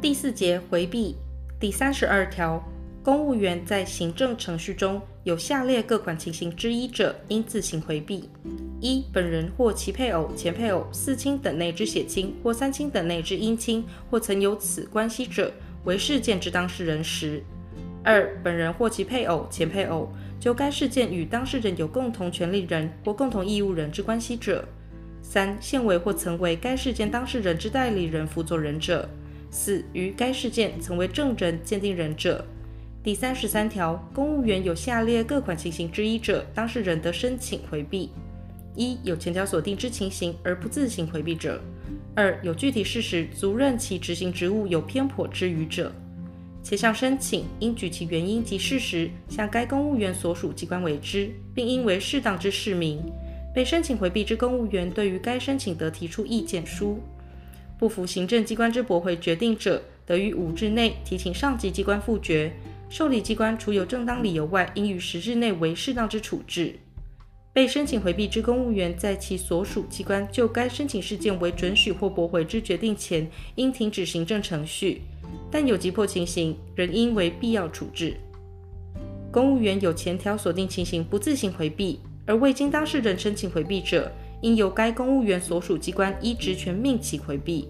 第四节回避第三十二条，公务员在行政程序中有下列各款情形之一者，应自行回避：一、本人或其配偶、前配偶、四亲等内之血亲或三亲等内之姻亲，或曾有此关系者，为事件之当事人时；二、本人或其配偶、前配偶就该事件与当事人有共同权利人或共同义务人之关系者；三、现为或曾为该事件当事人之代理人、辅佐人者；四、于该事件曾为证人、鉴定人者。第三十三条，公务员有下列各款情形之一者，当事人得申请回避：一、有前条所定之情形而不自行回避者；二、有具体事实足认其执行职务有偏颇之余者，且向申请应举其原因及事实，向该公务员所属机关为之，并应为适当之释明。被申请回避之公务员，对于该申请得提出意见书。不服行政机关之驳回决定者，得于五日内提请上级机关复决。受理机关除有正当理由外，应于十日内为适当之处置。被申请回避之公务员，在其所属机关就该申请事件为准许或驳回之决定前，应停止行政程序；但有急迫情形，仍应为必要处置。公务员有前条所定情形不自行回避，而未经当事人申请回避者，应由该公务员所属机关依职权命其回避。